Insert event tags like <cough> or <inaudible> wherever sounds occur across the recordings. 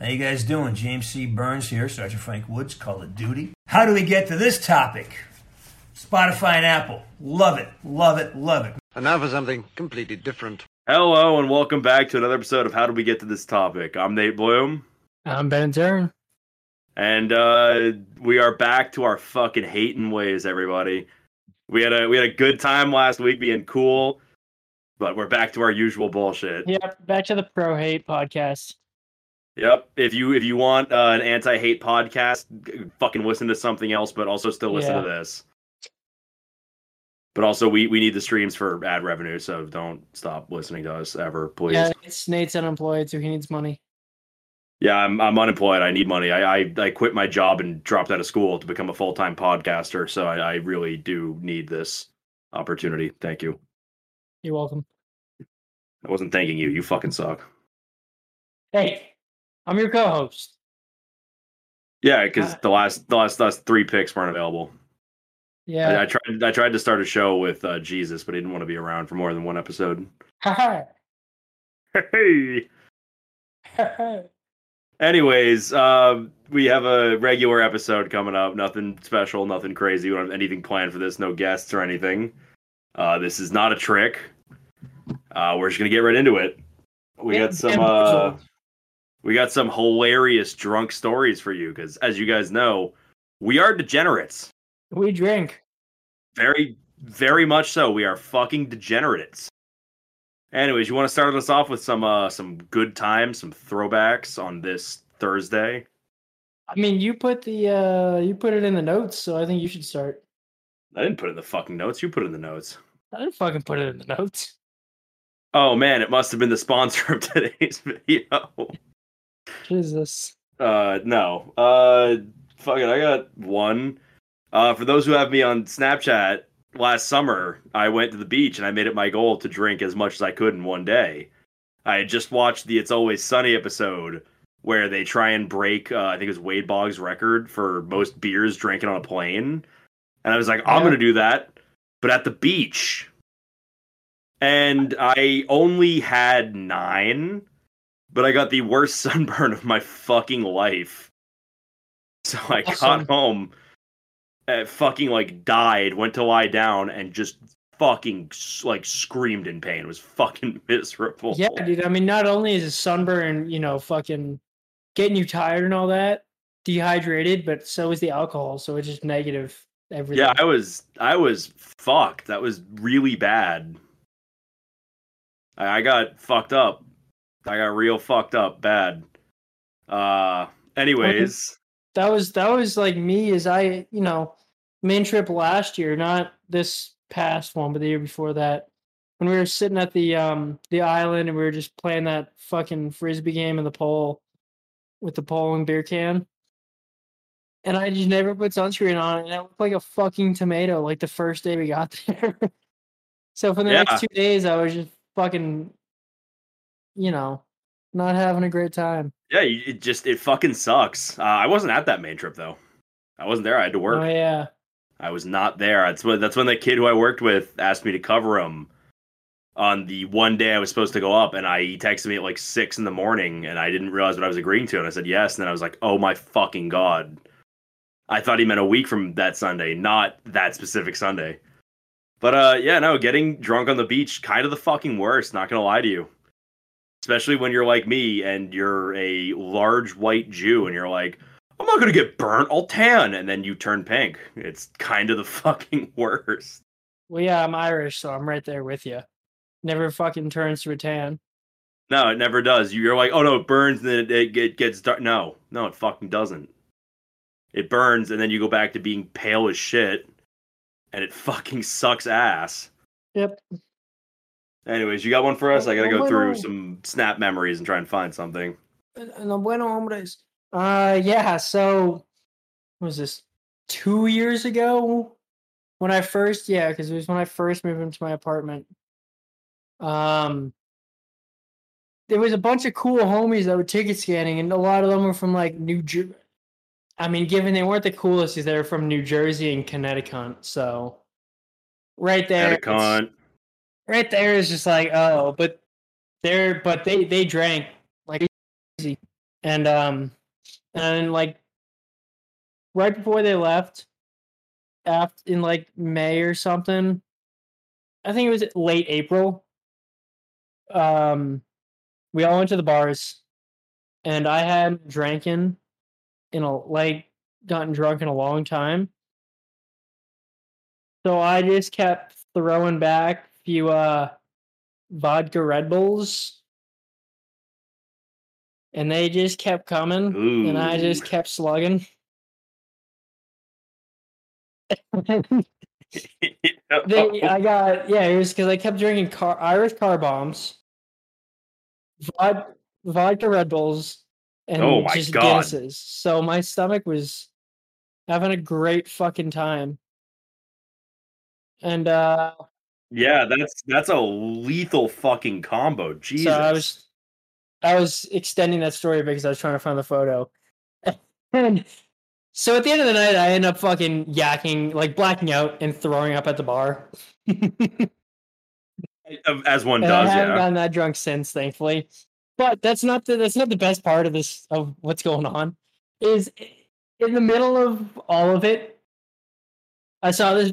How you guys doing? James C. Burns here, Sergeant Frank Woods, Call of Duty. How do we get to this topic? Spotify and Apple. Love it, love it, love it. And now for something completely different. Hello and welcome back to another episode of How Did We Get to This Topic? I'm Nate Blum, I'm Ben Turn. and uh, we are back to our fucking hating ways, everybody. We had a we had a good time last week being cool, but we're back to our usual bullshit. Yep, back to the Pro Hate podcast. Yep. If you if you want uh, an anti-hate podcast, fucking listen to something else, but also still listen Yeah. to this. But also, we we need the streams for ad revenue, so don't stop listening to us ever, please. Yeah, it's Nate's unemployed, so he needs money. Yeah, I'm I'm unemployed. I need money. I I, I quit my job and dropped out of school to become a full time podcaster. So I, I really do need this opportunity. Thank you. You're welcome. I wasn't thanking you. You fucking suck. Hey, I'm your co-host. Yeah, because Uh, the last the last last three picks weren't available. Yeah. I tried I tried to start a show with uh, Jesus, but he didn't want to be around for more than one episode. Hey. Anyways, uh, we have a regular episode coming up. Nothing special, nothing crazy. We don't have anything planned for this. No guests or anything. Uh, this is not a trick. Uh, we're just gonna get right into it. We got some. We got some hilarious drunk stories for you because, as you guys know, we are degenerates. we drink. Very, very much so. We are fucking degenerates. Anyways, you want to start us off with some uh some good times, some throwbacks on this Thursday. I mean, you put the uh you put it in the notes, so I think you should start. I didn't put it in the fucking notes. You put it in the notes. I didn't fucking put it in the notes. Oh man, it must have been the sponsor of <laughs> today's video. Jesus. Uh no. Uh fuck it, I got one. Uh for those who have me on Snapchat, last summer I went to the beach and I made it my goal to drink as much as I could in one day. I had just watched the It's Always Sunny episode where they try and break uh, I think it was Wade Boggs' record for most beers drinking on a plane. And I was like, I'm Yeah. gonna do that, but at the beach. And I only had nine, but I got the worst <laughs> sunburn of my fucking life. So I Awesome. got home, uh, fucking like died, went to lie down, and just fucking like screamed in pain. It was fucking <laughs> miserable. Yeah, dude. I mean, not only is a sunburn, you know, fucking getting you tired and all that, dehydrated, but so is the alcohol. So it's just negative everything. Yeah, I was I was fucked. That was really bad. I got fucked up. I got real fucked up bad. Uh anyways, that was that was like me as I, you know, Maine trip last year, not this past one, but the year before that. When we were sitting at the um the island and we were just playing that fucking frisbee game in the pole with the pole and beer can. And I just never put sunscreen on it, and it looked like a fucking tomato like the first day we got <laughs> there. so for the Yeah. next two days I was just fucking you know, not having a great time. yeah, it just it fucking sucks. Uh, I wasn't at that Maine trip though. I wasn't there. I had to work. Oh yeah. I was not there. That's when that's when the kid who I worked with asked me to cover him on the one day I was supposed to go up, and I he texted me at like six in the morning, and I didn't realize what I was agreeing to, and I said yes, and then I was like, oh my fucking god. I thought he meant a week from that Sunday, not that specific Sunday. But uh yeah, no, getting drunk on the beach kind of the fucking worst, not gonna lie to you. Especially when you're like me and you're a large white Jew and you're like, I'm not gonna get burnt, I'll tan, and then you turn pink. It's kind of the <laughs> fucking worst. Well, yeah, I'm Irish, so I'm right there with you. Never fucking turns to a tan. No, it never does. You're like, oh no, it burns and then it, it, it gets dark. No, no, it fucking doesn't. It burns and then you go back to being pale as shit, and it <laughs> fucking sucks ass. Yep. Anyways, you got one for us? I gotta go through some snap memories and try and find something. No bueno hombres. Uh, yeah. So, what was this two years ago? When I first, yeah, because it was when I first moved into my apartment. Um, there was a bunch of cool homies that were ticket scanning, and a lot of them were from like New Jersey. I mean, given they weren't the coolest, they were from New Jersey and Connecticut. So, right there, Had a it's- cunt. Right there is just like oh but they're but they they drank like crazy and um, and like right before they left, after in like May or something, I think it was late April. Um, we all went to the bars, and I hadn't drinking in a like gotten drunk in a long time. So I just kept throwing back few uh vodka Red Bulls. And they just kept coming. And I just kept slugging. <laughs> they, I got yeah, it was because I kept drinking car, Irish car bombs, vod, vodka Red Bulls, and Oh my just God. Guinnesses. So my stomach was having a great fucking time. And uh yeah, that's that's a lethal fucking combo. Jesus. so I was I was extending that story because I was trying to find the photo. <laughs> And so at the end of the night I end up fucking yakking, like blacking out and throwing up at the bar. <laughs> As one And I haven't yeah. gotten that drunk since, thankfully. But that's not the that's not the best part of this of what's going on. Is in the middle of all of it, I saw this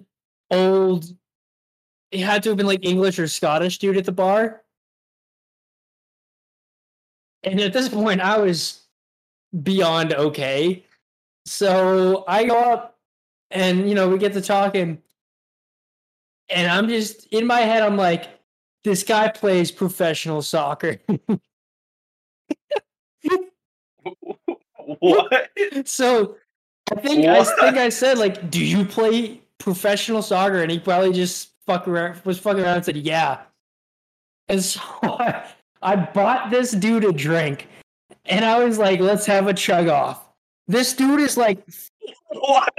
old. It had to have been like English or Scottish dude at the bar, and at this point, I was beyond okay. So I go up, and you know we get to talking, and I'm just in my head. I'm like, this guy plays professional soccer. <laughs> what? so I think I think I said like, "Do you play professional soccer?" And he probably just fuck around, was fucking around and said, "Yeah." And so I, <laughs> I bought this dude a drink, and I was like, "Let's have a chug off." This dude is like, <laughs> this What?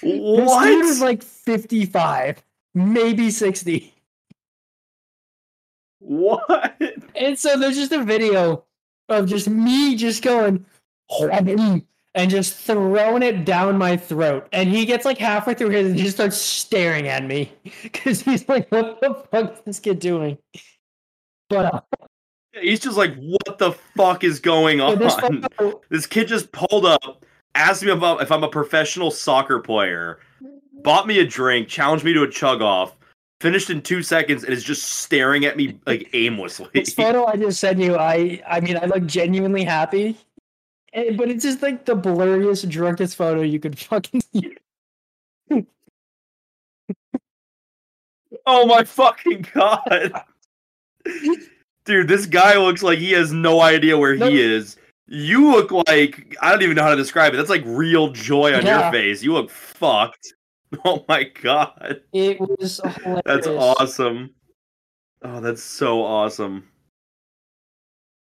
dude What? is like fifty-five, maybe sixty. what? And so there's just a video of just me just going and just throwing it down my throat. And he gets like halfway through his and he just starts staring at me <laughs> because he's like, what the fuck is this kid doing? But uh, He's just like, what the fuck is going on? this <laughs> photo, This kid just pulled up, asked me about if I'm a professional soccer player, bought me a drink, challenged me to a chug off, finished in two seconds, and is just staring at me like aimlessly. this photo I just sent you, I I mean, I look genuinely happy. But it's just like the blurriest, drunkest photo you could fucking <laughs> see. oh my fucking god. Dude, this guy looks like he has no idea where No. he is. You look like I don't even know how to describe it. That's like real joy on Yeah. your face. You look fucked. <laughs> Oh my god. It was hilarious. That's awesome. Oh, that's so awesome.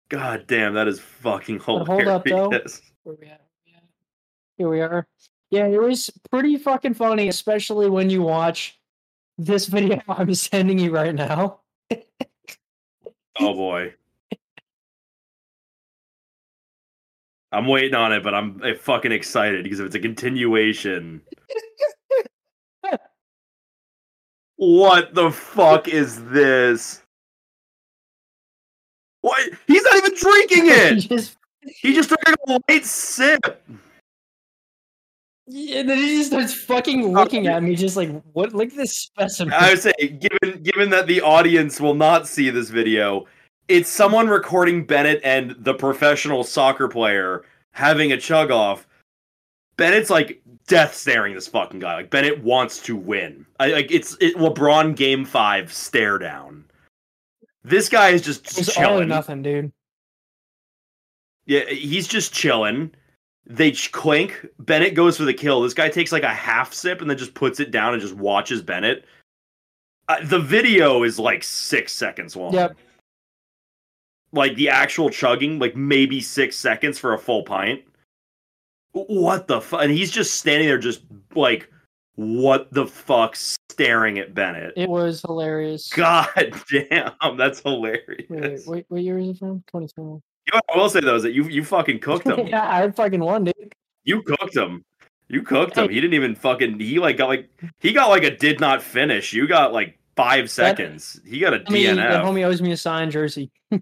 God damn, that is fucking But hilarious. hold up, though. <laughs> Where we at? Yeah. Here we are. Yeah, it was pretty fucking funny, especially when you watch this video <laughs> I'm sending you right now. Oh boy. I'm waiting on it, but I'm uh, fucking excited because if it's a continuation. <laughs> what the fuck is this? What? He's not even drinking <laughs> it. just, he just took a light sip. yeah, and then he just starts fucking uh, looking at me, just like, what? Look at this specimen. I would say, given given that the audience will not see this video, it's someone recording Bennett and the professional soccer player having a chug off. Bennett's like death staring this fucking guy. Like Bennett wants to win. I, like it's it, LeBron game five stare down. This guy is just It's all or chilling. nothing, dude. Yeah, he's just chilling. They clink. Bennett goes for the kill. This guy takes like a half sip and then just puts it down and just watches Bennett. Uh, the video is like six seconds long. Yep. Like the actual chugging, like maybe six seconds for a full pint. What the fuck? And he's just standing there, just like, what the fuck, staring at Bennett. It was hilarious. God <laughs> damn, that's hilarious. Wait, wait, what year is it from? 2021. You know I will say though is that you you fucking cooked <laughs> him. yeah, I fucking won, dude. You cooked him. You cooked him. He didn't even fucking. He like got like he got like a did not finish. You got like five seconds. He got a I mean, that DNF. homie owes me a signed jersey. <laughs>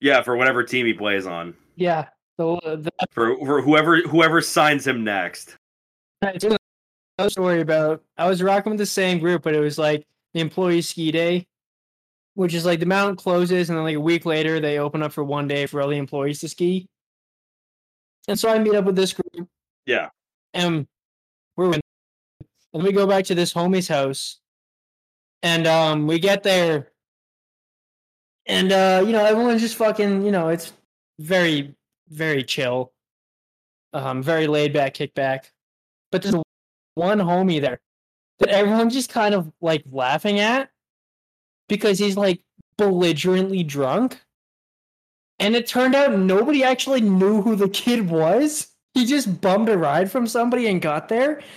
Yeah, for whatever team he plays on. Yeah, the the For, for whoever whoever signs him next. One of those story about. I was rocking with the same group, but it was like the employee ski day, which is like the mountain closes, and then like a week later they open up for one day for all the employees to ski. And so I meet up with this group. Yeah. And we're in, and we go back to this homie's house, and um we get there, and uh you know everyone's just fucking you know it's very very chill, um very laid back, kick back but there's one homie there that everyone's just kind of like laughing at because he's like belligerently drunk. And it turned out nobody actually knew who the kid was. He just bummed a ride from somebody and got there. <laughs>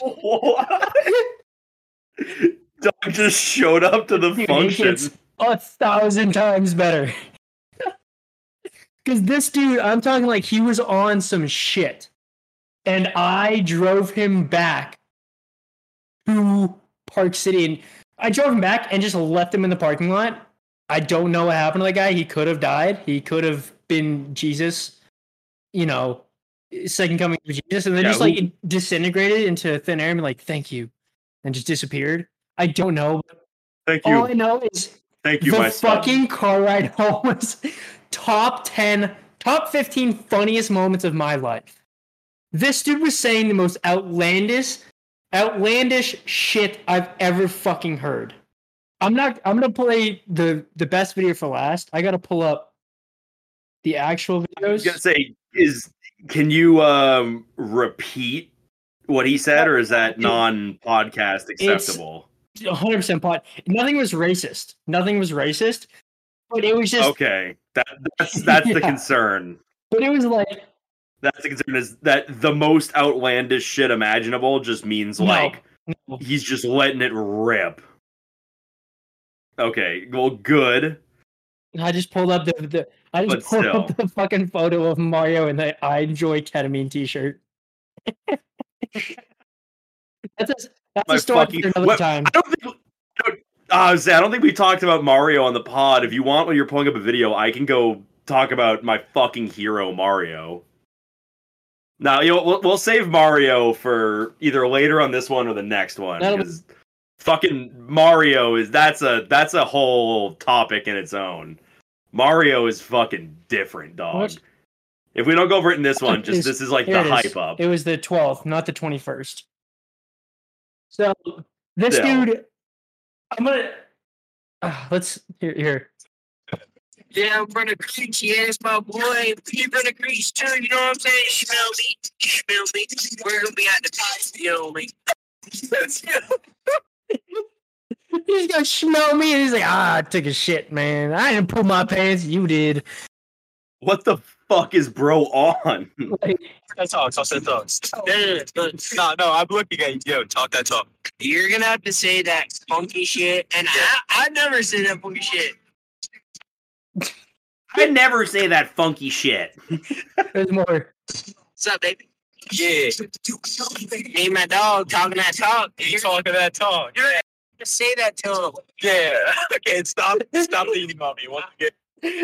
What? Dog just showed up to the Dude, function. a thousand times better. <laughs> Because this dude, I'm talking like he was on some shit. And I drove him back to Park City. And I drove him back and just left him in the parking lot. I don't know what happened to the guy. He could have died. He could have been Jesus, you know, second coming of Jesus. And then Yeah, just like it disintegrated into thin air and like, thank you. And just disappeared. I don't know. Thank you. All I know is Thank you, the my son. fucking car ride home was <laughs> top 10, top 15 funniest moments of my life. This dude was saying the most outlandish, outlandish shit I've ever fucking heard. I'm not. I'm gonna play the the best video for last. I gotta pull up the actual videos. I was gonna say, is can you um repeat what he said, or is that non-podcast acceptable? 100 percent pot. Nothing was racist. Nothing was racist. But it was just. Okay, that that's that's the <laughs> concern. But it was like That's the concern is that the most outlandish shit imaginable just means No. like no. he's just letting it rip. Okay, well, good. I just pulled up the, the I just But pulled up the fucking photo of Mario in the I enjoy ketamine t-shirt. <laughs> that's a, that's My a story fucking- for another what- time. I don't think. I don't, I I don't think we talked about Mario on the pod. If you want, when you're pulling up a video, I can go talk about my fucking hero Mario. Now, you know, we'll, we'll save Mario for either later on this one or the next one because fucking Mario is that's a that's a whole topic in its own. Mario is fucking different, dog. What? If we don't go over it in this one, just this is like Here the is. hype up. It was the 12th, not the 21st. So this Still. dude, I'm gonna Ah, let's here here. Yeah, I'm from the creek, yeah, it's my boy. You from the creek too, you know what I'm saying? You smell me, you smell me. We're gonna be at the top, you know me. <laughs> He's gonna smell me and he's like, ah, I took a shit, man. I didn't pull my pants, you did. What the fuck is bro on? <laughs> That's all. talk, talk that talk. No, no, I'm looking at you. Yo, talk that talk. You're gonna have to say that funky shit, and I, I never say that funky shit. I never say that funky shit. there's more. What's up, baby? Yeah. Me and my dog talking that talk. You talking that talk. Yeah. Just say that to him. Yeah. <laughs> Okay, stop stop leaning on me once again.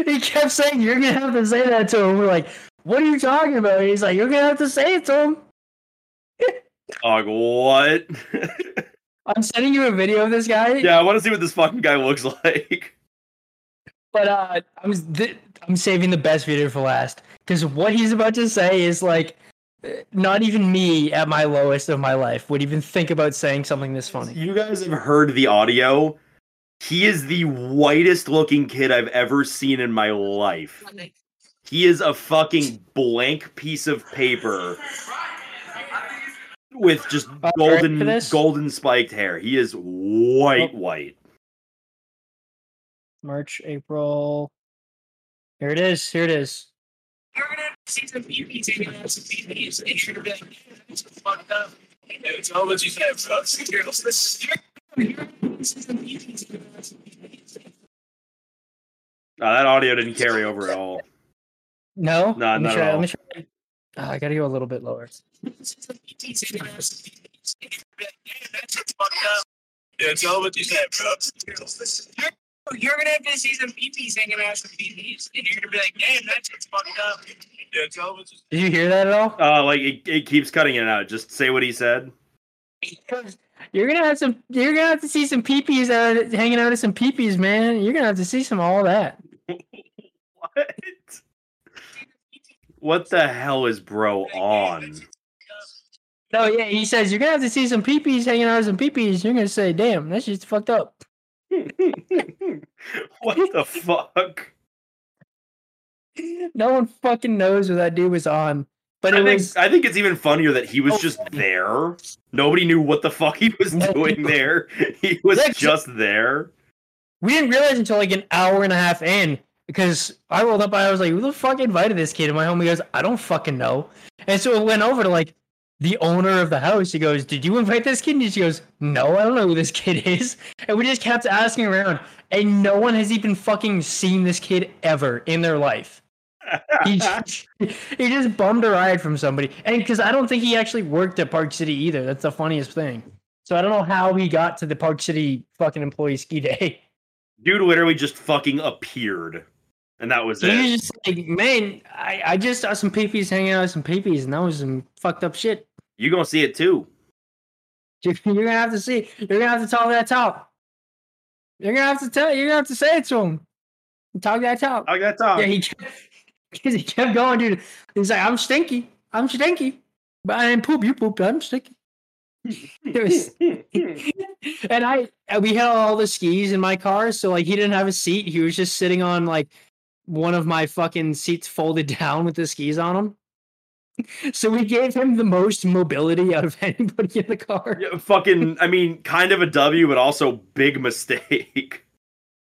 He kept saying, You're gonna have to say that to him. We're like, What are you talking about? He's like, You're gonna have to say it to him. Dog, what? <laughs> I'm sending you a video of this guy. yeah, I want to see what this fucking guy looks <laughs> like. But uh, I was th- I'm saving the best video for last because what he's about to say is like, uh, not even me at my lowest of my life would even think about saying something this funny. You guys have heard the audio. He is the whitest looking kid I've ever seen in my life. He is a fucking blank piece of paper with just golden golden spiked hair. He is white white. March, April. Here it is. Here it is. You're gonna see some beauty taking out some BBs, and you're gonna be like, "Yeah, that's fucked up. You know, it's all what you said, bro. Girls, this is- you're gonna see some beauty taking out some BBs. Uh, that audio didn't carry over at all. No. no, let me not at try. Let all. me try. Uh, I gotta go a little bit lower. Some beauty taking out some BBs, and you're gonna be like, "Yeah, that's fucked up. Yeah, it's all what you said, bro. Girls, this is- You're gonna have to see some peepees hanging out some peepees, and you're gonna be like, "Damn, that shit's fucked up." Yeah, television. Did you hear that at all? Uh, like it, it keeps cutting it out. Just say what he said. You're gonna have some. You're gonna have to see some peepees out, hanging out at some peepees, man. You're gonna have to see some all that. <laughs> What? What the hell is bro on? No, yeah, he says you're gonna have to see some peepees hanging out at some peepees. You're gonna say, "Damn, that shit's fucked up." <laughs> what the fuck? No one fucking knows what that dude was on, but I it think, was. I think it's even funnier that he was Oh, just there. Nobody knew what the fuck he was <laughs> doing there. He was just there. We didn't realize until like an hour and a half in because I rolled up. And I was like, "Who the fuck invited this kid?" And my homie goes, "I don't fucking know." And so it went over to like the owner of the house. He goes, "Did you invite this kid?" And she goes, "No, I don't know who this <laughs> kid is." And we just kept asking around, and no one has even fucking seen this kid ever in their life. He <laughs> just, he just bummed a ride from somebody, and because I don't think he actually worked at Park City either. That's the funniest thing. So I don't know how he got to the Park City fucking employee ski day. Dude literally just fucking appeared. And that was He it. He was just like, man, I, I just saw some peepees hanging out with some peepees, and that was some fucked up shit. You gonna see it too. <laughs> You're gonna have to see. You're gonna have to talk that talk. You're gonna have to tell. You're gonna have to say it to him. Talk that talk. Like that talk. Yeah, he kept, <laughs> he kept going, dude. He's like, I'm stinky. I'm stinky. But I didn't poop. You pooped. I'm stinky. <laughs> Was, and I we had all the skis in my car, so like he didn't have a seat. He was just sitting on like one of my fucking seats folded down with the skis on them. So we gave him the most mobility out of <laughs> anybody in the car. Yeah, fucking I mean, kind of a W, but also big mistake. <laughs>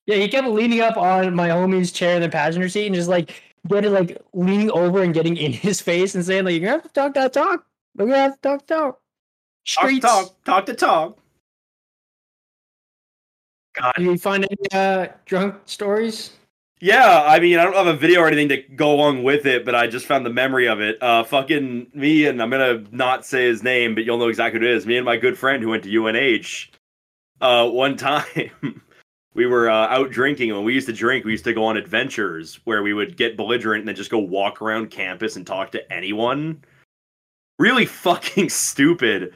Yeah, he kept leaning up on my homie's chair in the passenger seat and just like getting like leaning over and getting in his face and saying like, "You're gonna have to talk that talk. We're gonna have to talk talk." Talk to talk, talk to talk. God, Did you find any uh, drunk stories? Yeah, I mean, I don't have a video or anything to go along with it, but I just found the memory of it. Uh, fucking me and I'm gonna not say his name, but you'll know exactly who it is. Me and my good friend who went to UNH. Uh, one <laughs> time we were uh, out drinking, and when we used to drink, we used to go on adventures where we would get belligerent and then just go walk around campus and talk to anyone. Really fucking <laughs> stupid.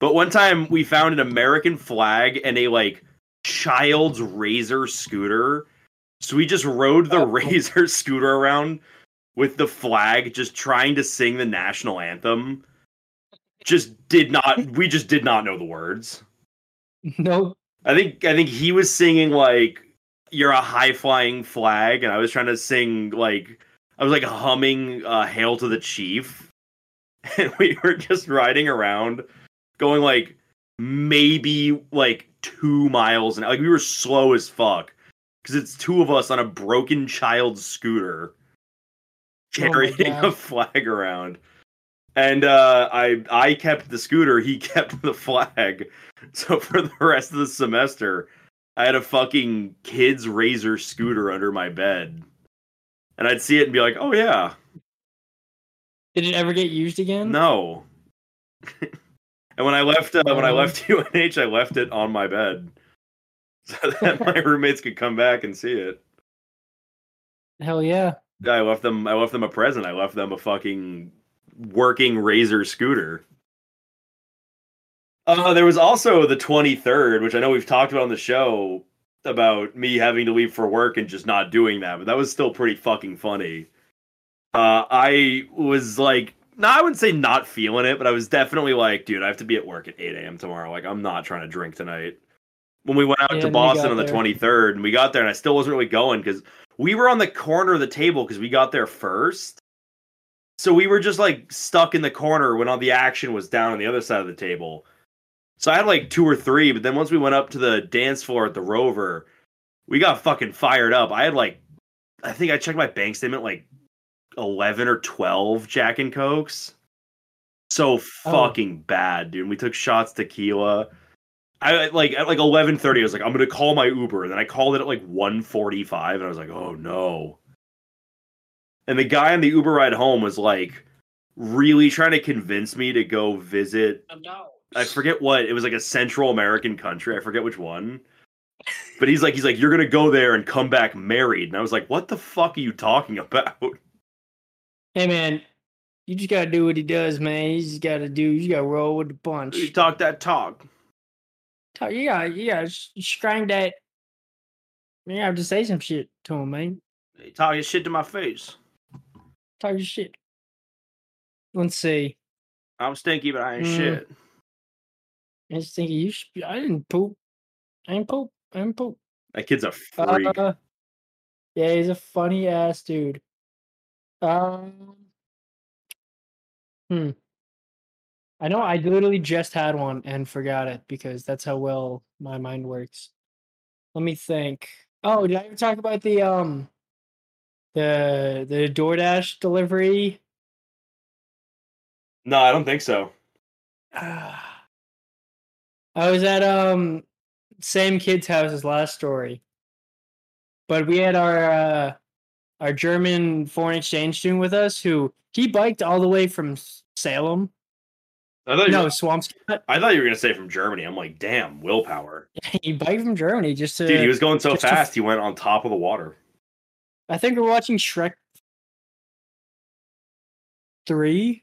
But one time we found an American flag and a like child's razor scooter. So we just rode the razor <laughs> scooter around with the flag, just trying to sing the national anthem. Just did not. <laughs> We just did not know the words. No. I think. I think he was singing like "You're a high flying flag," and I was trying to sing like I was like humming uh, "Hail to the Chief," <laughs> and we were just riding around, going like maybe like two miles and like we were slow as fuck because it's two of us on a broken child's scooter Oh carrying a flag around. And uh i i kept the scooter he <laughs> kept the flag. So for the rest of the semester i had a fucking kids razor scooter under my bed. And i'd see it and be like oh yeah. Did it ever get used again? no. <laughs> And when i left uh, when i left <laughs> unh i left it on my bed <laughs> so that my <laughs> roommates could come back and see it Hell yeah. I left them. I left them a present. I left them a fucking working razor scooter. Uh, there was also the 23rd, which I know we've talked about on the show about me having to leave for work and just not doing that, but that was still pretty fucking funny. Uh, I was like, no, I wouldn't say not feeling it, but I was definitely like, dude, I have to be at work at 8 a.m. tomorrow. Like, I'm not trying to drink tonight. When we went out Yeah, to Boston on the 23rd, and we got there, and I still wasn't really going because we were on the corner of the table because we got there first. So we were just like stuck in the corner when all the action was down on the other side of the table. So I had like two or three, but then once we went up to the dance floor at the Rover, we got fucking fired up. I had like, I think I checked my bank statement like 11 or 12 Jack and Cokes. So fucking bad, dude. We took shots tequila. I like at like 11:30 I was like I'm going to call my Uber and then I called it at like 1:45 and I was like, "Oh no." And the guy on the Uber ride home was like really trying to convince me to go visit. I forget what it was like a Central American country. I forget which one. But he's like, he's like, you're gonna go there and come back married. And I was like, what the fuck are you talking about? Hey man, you just gotta do what he does, man. You just gotta do. You gotta roll with the punch. You talk that talk. Talk- You gotta, you gotta strang that. You have to say some shit to him, man. You talk your shit to my face. Talk your shit. Let's see. I'm stinky, but I ain't Mm. shit. I was thinking you should. be- I didn't poop. I didn't poop. I didn't poop. That kid's a freak. Uh, yeah, he's a funny ass dude. Um. Hmm. I know I literally just had one and forgot it because that's how well my mind works. Let me think. Oh, did I ever talk about the um the the DoorDash delivery? no, I don't think so. Ah. <sighs> I was at um same kid's house as last story. But we had our uh our German foreign exchange student with us who he biked all the way from Salem. I thought you No, were, Swampscott. I thought you were gonna say from Germany. I'm like, damn, willpower. <laughs> He biked from Germany just to Dude, he was going so just to fast, he went on top of the water. I think we're watching Shrek 3.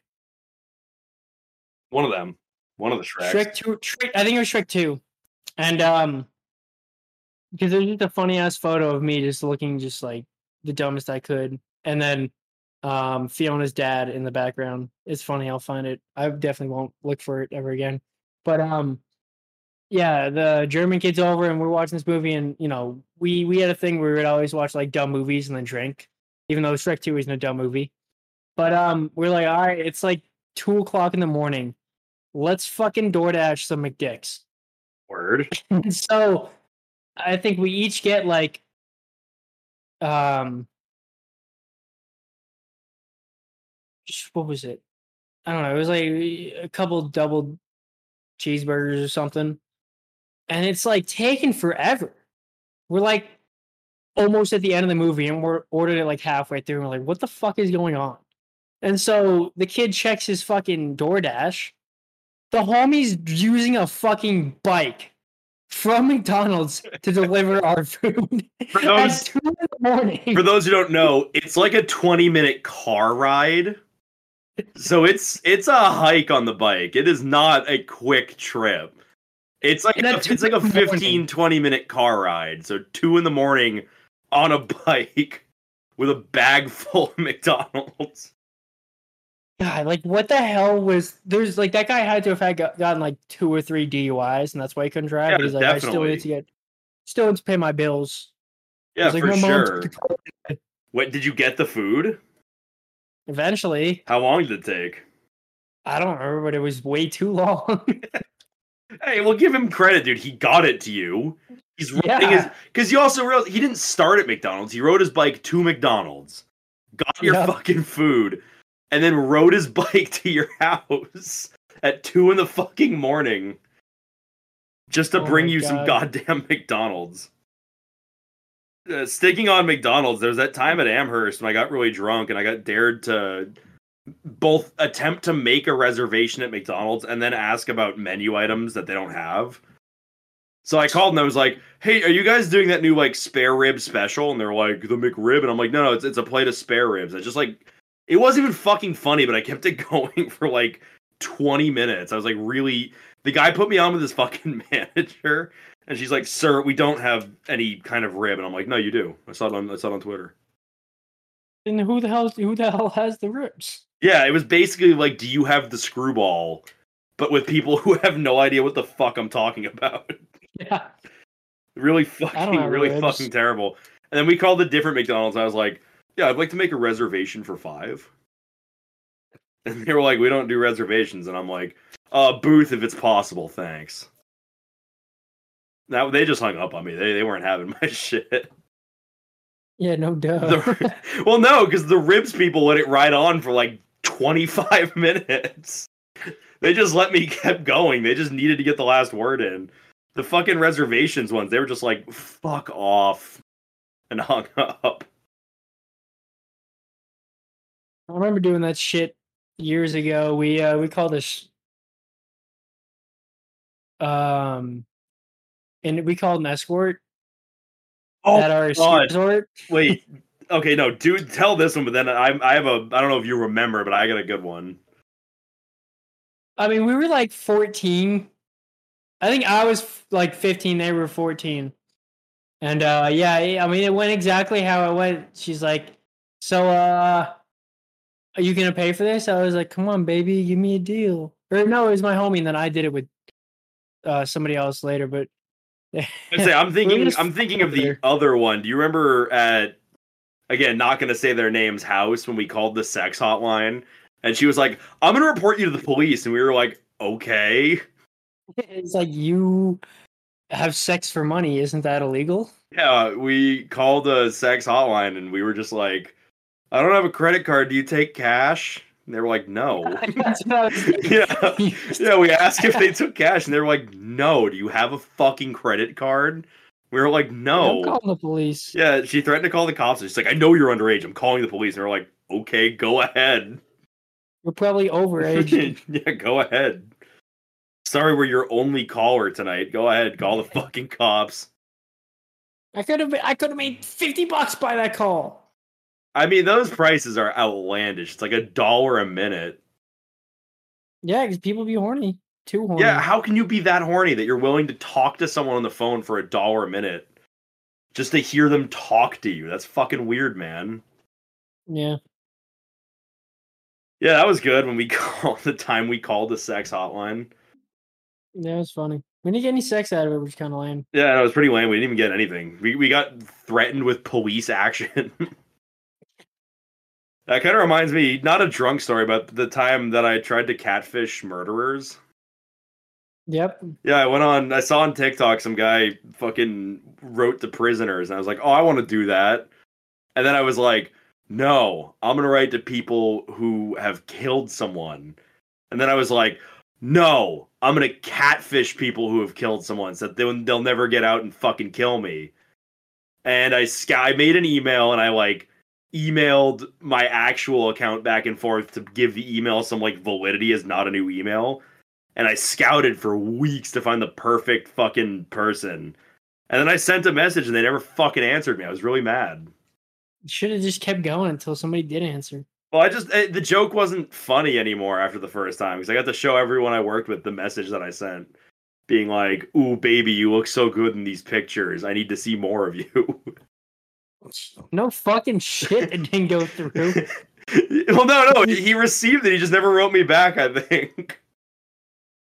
One of them. One of the Shreks. Shrek 2 Shrek, I think it was Shrek 2. And um because there's just a funny ass photo of me just looking just like the dumbest I could. And then um Fiona's dad in the background. It's funny, I'll find it. I definitely won't look for it ever again. But um yeah, the German kids over and we're watching this movie and you know, we we had a thing where we would always watch like dumb movies and then drink, even though Shrek 2 isn't a dumb movie. But um we're like, all right, it's like two o'clock in the morning. Let's fucking DoorDash some McDicks. Word. And <laughs> so I think we each get like um what was it? I don't know. It was like eh, a couple double cheeseburgers or something. And it's like taking forever. We're like almost at the end of the movie and we're ordered it like halfway through. And we're like, what the fuck is going on? And so the kid checks his fucking DoorDash. The homie's using a fucking bike from McDonald's to deliver our food <laughs> For at two in the morning. For those who don't know, it's like a 20 minute car ride. So it's it's a hike on the bike. It is not a quick trip. It's like a, it's like a in 15 20 minute car ride. So 2 in the morning on a <laughs> bike with a bag <laughs> full of McDonald's. God, like what the hell was there's like that guy had to have had gotten like two or three DUIs and that's why he couldn't drive. Yeah, he's like, I still need to get still need to pay my bills. Yeah, like, for "My sure. <laughs> What did you get the food? Eventually, How long did it take? I don't remember, but it was way too long. <laughs> Hey, well, give him credit, dude. He got it to you. He's riding his because you also realize he didn't start at McDonald's. He rode his bike to McDonald's, got your Yep. fucking food, and then rode his <laughs> bike to your house at two in the fucking morning just to Oh bring you some goddamn <laughs> McDonald's. Uh, sticking on McDonald's, there was that time at Amherst when I got really drunk and I got dared to both attempt to make a reservation at McDonald's and then ask about menu items that they don't have. So I called and I was like, "Hey, are you guys doing that new like spare rib special?" And they're like, "The McRib," and I'm like, "No, no, it's it's a plate of spare ribs." I just like it wasn't even fucking funny, but I kept it <laughs> going for like 20 minutes. I was like, really. The guy put me on with his fucking <laughs> manager, and she's like, "Sir, we don't have any kind of rib," and I'm like, "No, you do. I saw it on I saw it on Twitter." and who the hell who the hell has the ribs? Yeah, it was basically like, "Do you have the screwball?" But with people who have no idea what the fuck I'm talking about. <laughs> Yeah. really fucking, really ribs. fucking terrible. And then we called a different McDonald's. I was like, "Yeah, I'd like to make a reservation for five. And they were like, "We don't do reservations." And I'm like, "Uh, booth if it's possible, thanks." Now they just hung up on me. They they weren't having <laughs> my shit. Yeah, no duh. The- <laughs> well, no, because the ribs people let it ride on for like 25 <laughs> minutes. They just let me keep going. They just needed to get the last word in. The fucking reservations ones, they were just like, fuck off. And hung up. I remember doing that shit years ago. We uh we called this um and we called an escort Oh, at our ski resort. Wait. <laughs> Okay, no, dude, tell this one, but then I I have a I don't know if you remember, but I got a good one. I mean, we were like 14. I think I was like 15. They were 14. And uh, yeah, I mean, it went exactly how it went. She's like, "So, uh, are you gonna pay for this?" I was like, "Come on, baby, give me a deal." Or no, it was my homie, and then I did it with uh, somebody else later. But say I'm <laughs> thinking I'm thinking of the other one. Do you remember at again, not gonna say their name's house when we called the sex hotline and she was like, I'm gonna report you to the police and we were like, Okay. <laughs> it's like you have sex for money, isn't that illegal? Yeah, we called the sex hotline and we were just like, I don't have a credit card. Do you take cash? And they were like, No. That's what I was thinking. yeah. Yeah, we asked if they took cash and they were like, No. Do you have a fucking credit card? We were like, No. I'm calling the police. Yeah, she threatened to call the cops. She's like, I know you're underage. I'm calling the police. And they're like, okay, go ahead. You're probably overage. <laughs> yeah, go ahead. Sorry, we're your only caller tonight. Go ahead, call the fucking cops. I could have I could have made 50 bucks by that call. I mean, those prices are outlandish. It's like a dollar a minute. Yeah, because people be horny. Too horny. Yeah, how can you be that horny that you're willing to talk to someone on the phone for a dollar a minute just to hear them talk to you? That's fucking weird, man. Yeah. Yeah, that was good when we <laughs> called the time we called the sex hotline. Yeah, it was funny. We didn't get any sex out of it, which is kind of lame. Yeah, no, it was pretty lame. We didn't even get anything. We we got threatened with police action. <laughs> that kind of reminds me, not a drunk story, but the time that I tried to catfish murderers. Yep. Yeah, I went on. I saw on TikTok some guy fucking wrote to prisoners, and I was like, "Oh, I want to do that." And then I was like, "No, I'm gonna write to people who have killed someone." And then I was like, "No, I'm gonna catfish people who have killed someone, so that they'll, they'll never get out and fucking kill me." And I I made an email, and I like emailed my actual account back and forth to give the email some like validity as not a new email and I scouted for weeks to find the perfect fucking person. And then I sent a message and they never fucking answered me. I was really mad. Should have just kept going until somebody did answer. Well, I just eh, the joke wasn't funny anymore after the first time because I got to show everyone I worked with the message that I sent, being like, "Ooh, baby, you look so good in these pictures. I need to see more of you." <laughs> No fucking shit. It didn't go through. <laughs> well, no, no, he received it. He just never wrote me back. I think.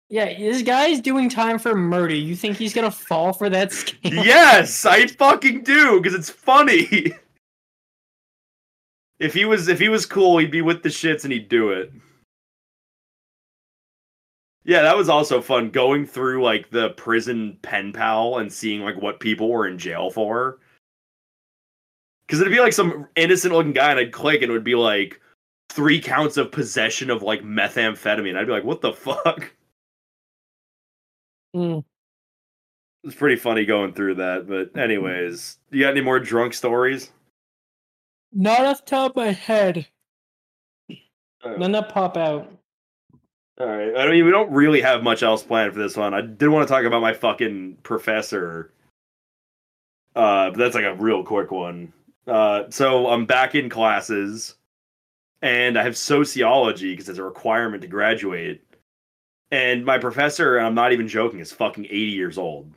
Yeah, this guy's doing time for murder. You think he's gonna fall for that scam? yes, I fucking do because it's funny. If he was if he was cool, he'd be with the shits and he'd do it. Yeah, that was also fun going through like the prison pen pal and seeing like what people were in jail for. Cause it'd be like some innocent looking guy and I'd click and it would be like three counts of possession of like methamphetamine. I'd be like, what the fuck? Mm. It's pretty funny going through that. But anyways, you got any more drunk stories? Not off the top of my head. None that pop out. All right. I mean, we don't really have much else planned for this one. I did want to talk about my fucking professor. Uh, but that's like a real quick one. Uh, so I'm back in classes, and I have sociology because it's a requirement to graduate. And my professor, and I'm not even joking, is fucking 80 years old.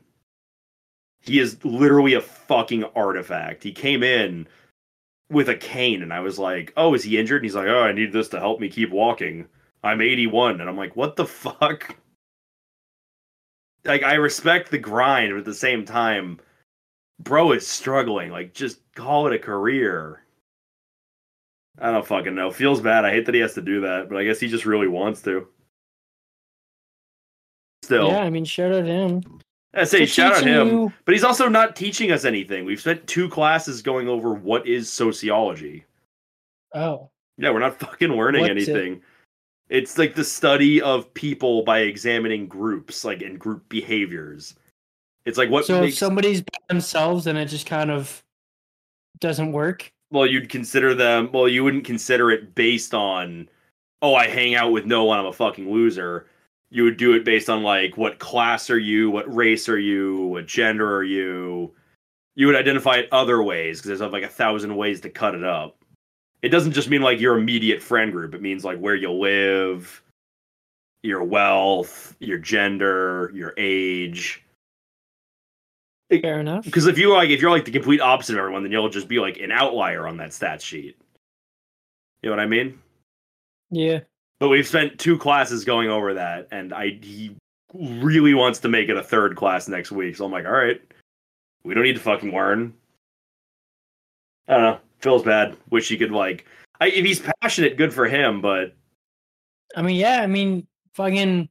He is literally a fucking artifact. He came in with a cane, and I was like, "Oh, is he injured?" And he's like, "Oh, I need this to help me keep walking." I'm 81, and I'm like, "What the fuck?" Like, I respect the grind, but at the same time, bro is struggling. Like, just call it a career. I don't fucking know. Feels bad. I hate that he has to do that, but I guess he just really wants to. Still, Yeah, I mean, shout out to him. I say shout out him, you- but he's also not teaching us anything. We've spent two classes going over what is sociology. Oh, Yeah, we're not fucking learning What's it? anything. It's like the study of people by examining groups, like and group behaviors. It's like what so makes if somebody's by themselves, and it just kind of doesn't work. well, you'd consider them. Well, you wouldn't consider it based on, oh, I hang out with no one. I'm a fucking loser. You would do it based on like what class are you, what race are you, what gender are you. you would identify it other ways because there's like a thousand ways to cut it up. It doesn't just mean like your immediate friend group. It means like where you live, your wealth, your gender, your age. Fair enough. Because if you like, if you're like the complete opposite of everyone, then you'll just be like an outlier on that stat sheet. You know what I mean? Yeah. But we've spent two classes going over that, and I he really wants to make it a third class next week. So I'm like, all right, we don't need to fucking learn. I don't know. Feels bad. Wish he could like. I, if he's passionate, good for him. But I mean, yeah. I mean, fucking.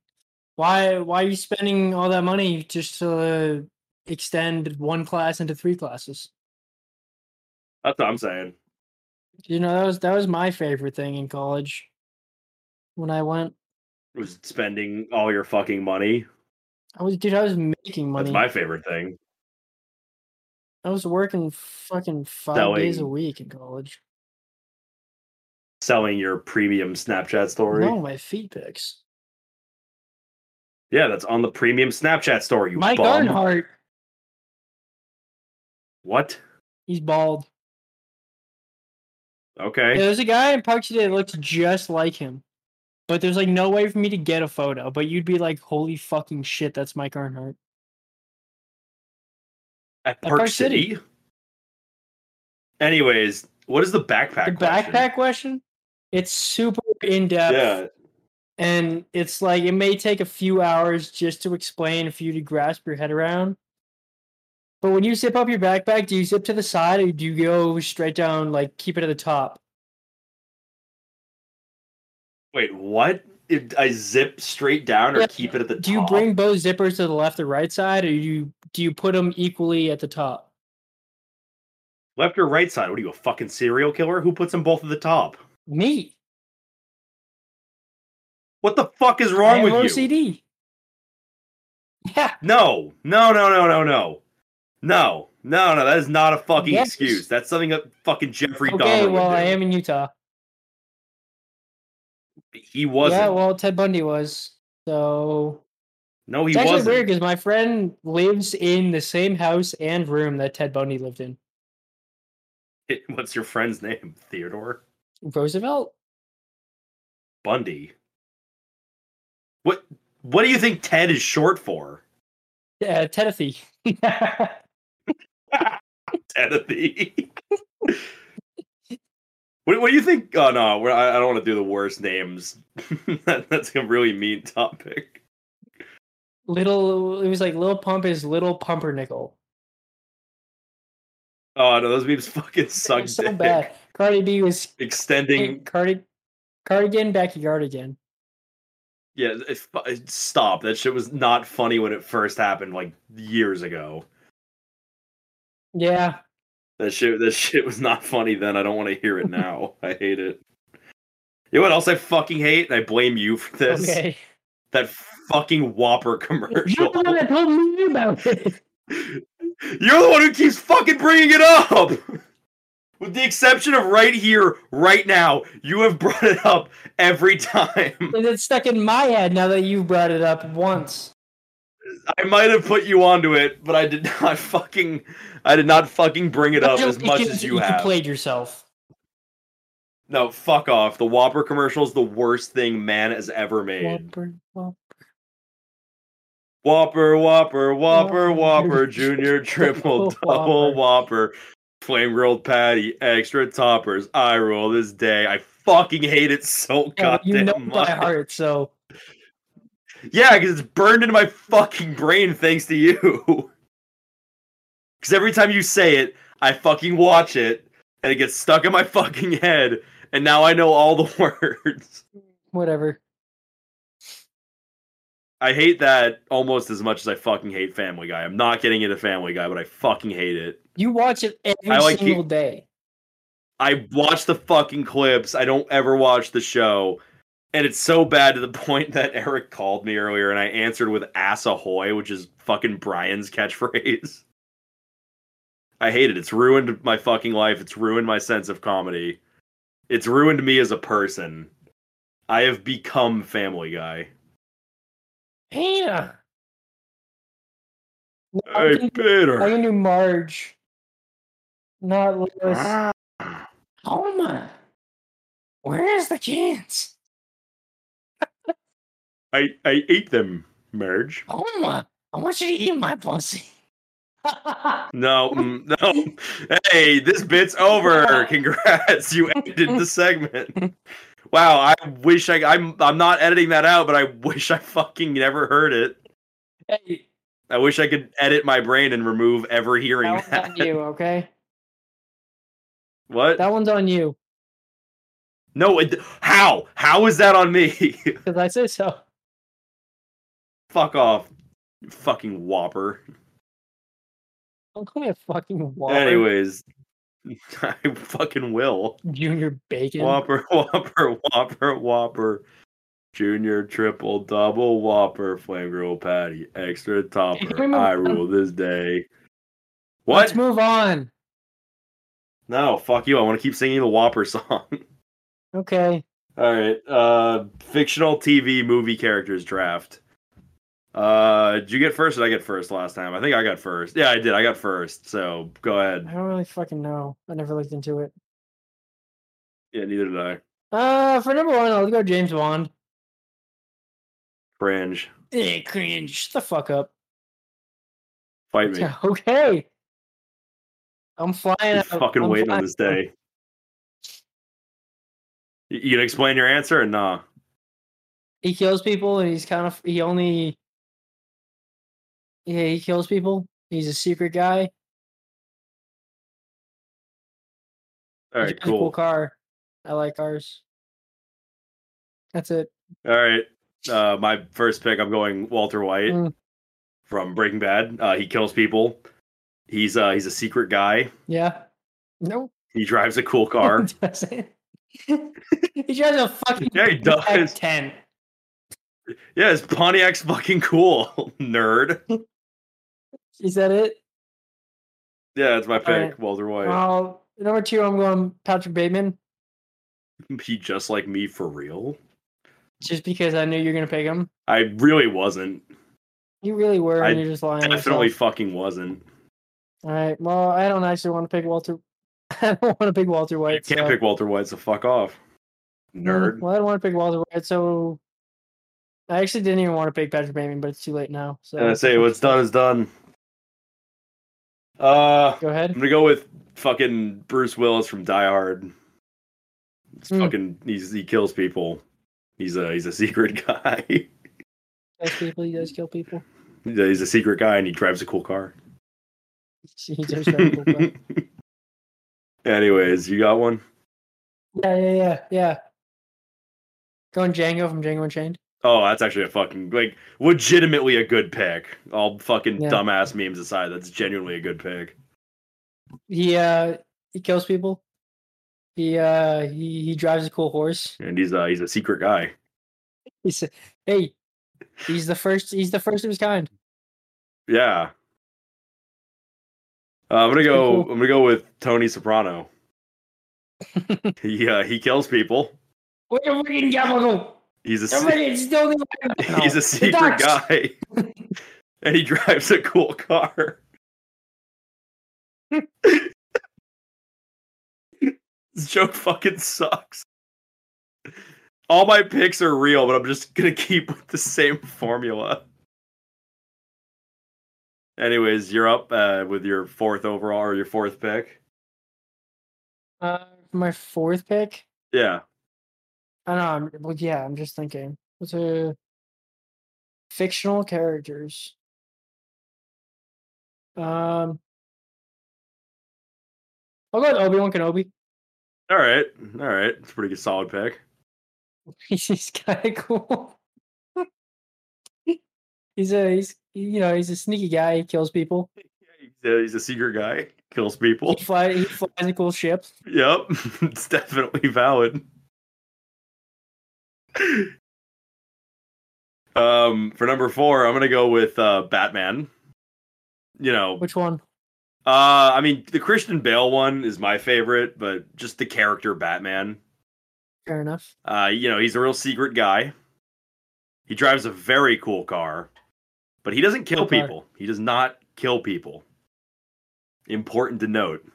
Why? Why are you spending all that money just to uh, extend one class into three classes? that's what I'm saying. You know, that was that was my favorite thing in college. When I went, Was spending all your fucking money. I was dude. I was making money. That's my favorite thing. I was working fucking five days a week in college. Selling your premium Snapchat story. No, my feet pics. Yeah, that's on the premium Snapchat story. You Mike bum. Arnhart. What? He's bald. Okay. Yeah, there's a guy in Park City that looks just like him. But there's like no way for me to get a photo. But you'd be like, holy fucking shit, that's Mike Arnhart. At At Park, Park City? City. Anyways, what is the backpack? the question? backpack question? It's super in depth. Yeah. And it's like it may take a few hours just to explain for you to grasp your head around. But when you zip up your backpack, do you zip to the side or do you go straight down, like keep it at the top? Wait, what? If I zip straight down or Yeah, keep it at the top? Do you bring both zippers to the left or right side, or do you do you put them equally at the top? left or right side? What are you, a fucking serial killer? Who puts them both at the top? Me. What the fuck is wrong with you? OCD. <laughs> Yeah. No, no, no, no, no, no, no, no, no. That is not a fucking Yes. excuse. That's something that fucking Jeffrey Okay, Dahmer well, would do. I am in Utah. He wasn't. Yeah, well, Ted Bundy was. So no, he it's actually wasn't. weird because my friend lives in the same house and room that Ted Bundy lived in. <laughs> What's your friend's name? <laughs> Theodore Roosevelt. Bundy. What? What do you think Ted is short for? <laughs> <laughs> Tennessee. what, what do you think? Oh no, I, I don't want to do the worst names. <laughs> that, that's a really mean topic. Little, it was like Little Pump is Little Pumpernickel. Oh no, those memes fucking <laughs> suck. so dick. bad. Cardi B was Extending, Cardi, cardigan, Becky cardigan. yeah. It, it- stop. That shit was not funny when it first happened, like years ago. Yeah, That shit. That <laughs> shit was not funny then. I don't want to hear it now. <laughs> I hate it. You know what else I fucking hate? And I blame you for this. okay. That fucking Whopper commercial. <laughs> You're the one that told me about it. You're the one who keeps fucking bringing it up. With the exception of right here, right now, you have brought it up every time. And it's stuck in my head now that you brought it up once. I might have put you onto it, but I did not <laughs> fucking I did not fucking bring it up as much as you have. played yourself. No, fuck off. The Whopper commercial is the worst thing man has ever made. Whopper, whopper. Whopper, Whopper, Whopper, Whopper, Junior, <laughs> Triple, Double, Whopper, Flame Grilled Patty, Extra Toppers. I roll this day. I fucking hate it so Yeah, goddamn you know much. by heart, so Yeah, because it's burned into my fucking brain thanks to you. <laughs> Because every time you say it, I fucking watch it, and it gets stuck in my <laughs> fucking head, and now I know all the <laughs> words. whatever. I hate that almost as much as I fucking hate Family Guy. I'm not getting into Family Guy, but I fucking hate it. You watch it every I like single day. I watch the fucking clips. I don't ever watch the show. And it's so bad to the <laughs> point that Eric called me earlier and I answered with ass ahoy, which is fucking Brian's catchphrase. <laughs> I hate it. It's ruined my fucking life. It's ruined my sense of comedy. It's ruined me as a person. I have become Family Guy. Yeah. No, I Hey, can, I Peter. can do Marge Not Lois. Ah. Homer, where's the cans? I I ate them, Marge. Homer, I want you to eat my pussy. <laughs> No, mm, no. Hey, this bit's over. <laughs> Congrats, you ended the segment. Wow, I wish I I'm I'm not editing that out, but I wish I fucking never heard it. hey, I wish I could edit my brain and remove ever hearing that one's on you, okay? What? That one's on you No, it, how? How is that on me? <laughs> because I say so. Fuck off, fucking whopper. Don't call me a fucking whopper. Anyways, <laughs> I fucking will. Junior Bacon. Whopper, <laughs> Whopper, Whopper, Whopper. Junior, triple, double, Whopper, flame grill patty, extra topper. I rule this day. Let's What? move on. No, fuck you. I want to keep singing the Whopper <laughs> song. Okay. All right. Uh, fictional TV movie characters draft. Uh, did you get first? Or did I get first last time? I think I got first. Yeah, I did. I got first. So go ahead. I don't really fucking know. I never looked into it. Yeah, neither did I. Uh, for number one, I'll go James Bond. Cringe. Eh, cringe. Shut the fuck up. Fight me. <laughs> Okay. I'm flying. I'm fucking I'm waiting on this day. You you gonna explain your answer or nah? He kills people, and he's kind of he only. Yeah, he kills people. He's a secret guy. All right, Cool cool. car. I like cars. That's it. All right. Uh, my first pick, I'm going Walter White Mm. from Breaking Bad. Uh, he kills people. He's uh, he's a secret guy. Yeah. No. He drives a cool <laughs> car. he he drives a fucking Yeah, he does. Ten. yeah, his Pontiac's fucking cool, <laughs> nerd. <laughs> Is that it? Yeah, that's my pick, right. Walter White. Well, number two, I'm going Patrick Bateman, <laughs> he just like me for real. just because I knew you were gonna pick him. I really wasn't. You really were, and I you're just lying. Definitely fucking wasn't. All right. Well, I don't actually want to pick Walter. <laughs> I don't want to pick Walter You White. can't so- pick Walter White, so fuck off, nerd. Well, I don't want to pick Walter White, so I actually didn't even want to pick Patrick Bateman, but it's too late now. So And I say what's done is done. Uh, Go ahead. I'm gonna go with fucking Bruce Willis from Die Hard. It's Hmm. fucking he's he kills people. He's a he's a <laughs> secret guy. Kills people. He does kill people. he's, a, secret guy and he drives a cool car. <laughs> He does very cool. car. <laughs> Anyways, you got one? Yeah, yeah, yeah, yeah. Going Django from Django Unchained. Oh, that's actually a fucking like legitimately a good pick. All fucking Yeah. dumbass memes aside, that's genuinely a good pick. He uh he kills people. He uh he, he drives a cool horse. And he's uh he's a secret guy. He said, "Hey, he's the first. He's the first of his kind." Yeah. Uh, I'm gonna go. cool. I'm gonna go with Tony Soprano. <laughs> he uh, he kills people. What the freaking? He's a Somebody se- still <laughs> the he's a secret guy, <laughs> and he drives a cool car. this joke fucking sucks. All my picks are real, but I'm just gonna keep with the same formula. Anyways, you're up uh, with your fourth overall or your fourth pick. Uh, my fourth pick. Yeah. I know. I'm, well, yeah, I'm just thinking. What's a fictional characters? Um, I'll go with Obi Wan Kenobi. All right. All right. It's a pretty good solid pick. <laughs> He's kind of cool. <laughs> he's a he's you know he's a sneaky guy. He kills people. <laughs> He's a, he's a secret guy. Kills people. He fly he flies a cool ship. Yep. it's definitely valid. Um, for number four, I'm gonna go with uh Batman. You know, Which one? uh I mean the Christian Bale one is my favorite, but just the character Batman. Fair enough. Uh, you know, he's a real secret guy. He drives a very cool car, but he doesn't kill Cool car. people. He does not kill people. Important to note.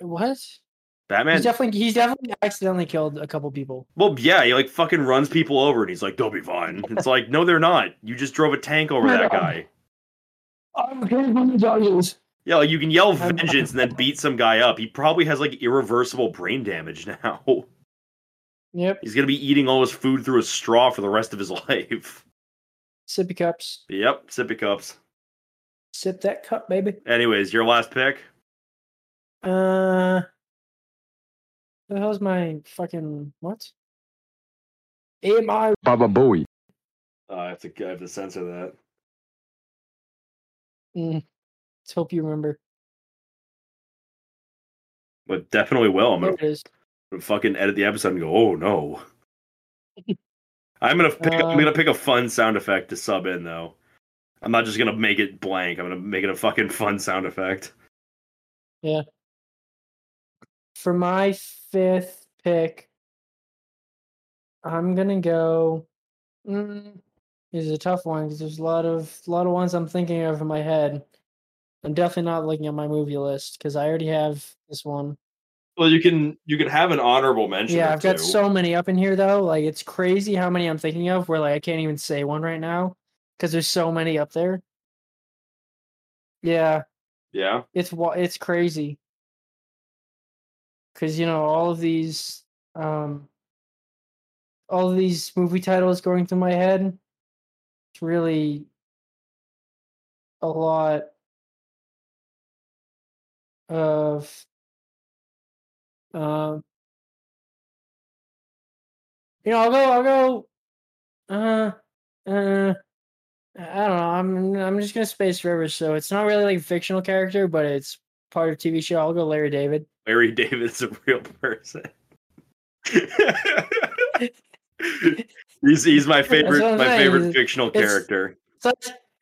What? Batman. He's definitely he's definitely accidentally killed a couple people. well, yeah, he like fucking runs people over, and he's like, "They'll be fine." It's like, no, they're not. You just drove a tank over that guy. I'm the judges. Yeah, like you can yell vengeance and then beat some guy up. He probably has like irreversible brain damage now. <laughs> Yep. He's gonna be eating all his food through a straw for the rest of his <laughs> life. Sippy cups. Yep, sippy cups. Sip that cup, baby. Anyways, your last pick. Uh, the hell's my fucking what? Am I? Baba Booey. Uh, I have to I have to censor that. Mm, let's hope you remember. But definitely will. I'm There gonna it is. fucking edit the episode and go, oh no. <laughs> I'm gonna pick I'm Um, gonna pick a fun sound effect to sub in though. I'm not just gonna make it blank. I'm gonna make it a fucking fun sound effect. For my fifth pick, I'm gonna go. Mm, this is a tough one because there's a lot of a lot of ones I'm thinking of in my head. I'm definitely not looking at my movie list because I already have this one. Well, you can you can have an honorable mention. Yeah, I've got so many up in here though. Like it's crazy how many I'm thinking of. Where like I can't even say one right now because there's so many up there. Yeah, Yeah. it's it's crazy. Because you know all of these, um, all of these movie titles going through my head. It's really a lot of um you know, I'll go. I'll go. Uh, uh, I don't know. I'm I'm just gonna space forever. So it's not really like a fictional character, but it's part of TV show. I'll go Larry David. Larry <laughs> David is a real person. <laughs> he's he's my favorite my saying, favorite fictional it's- character.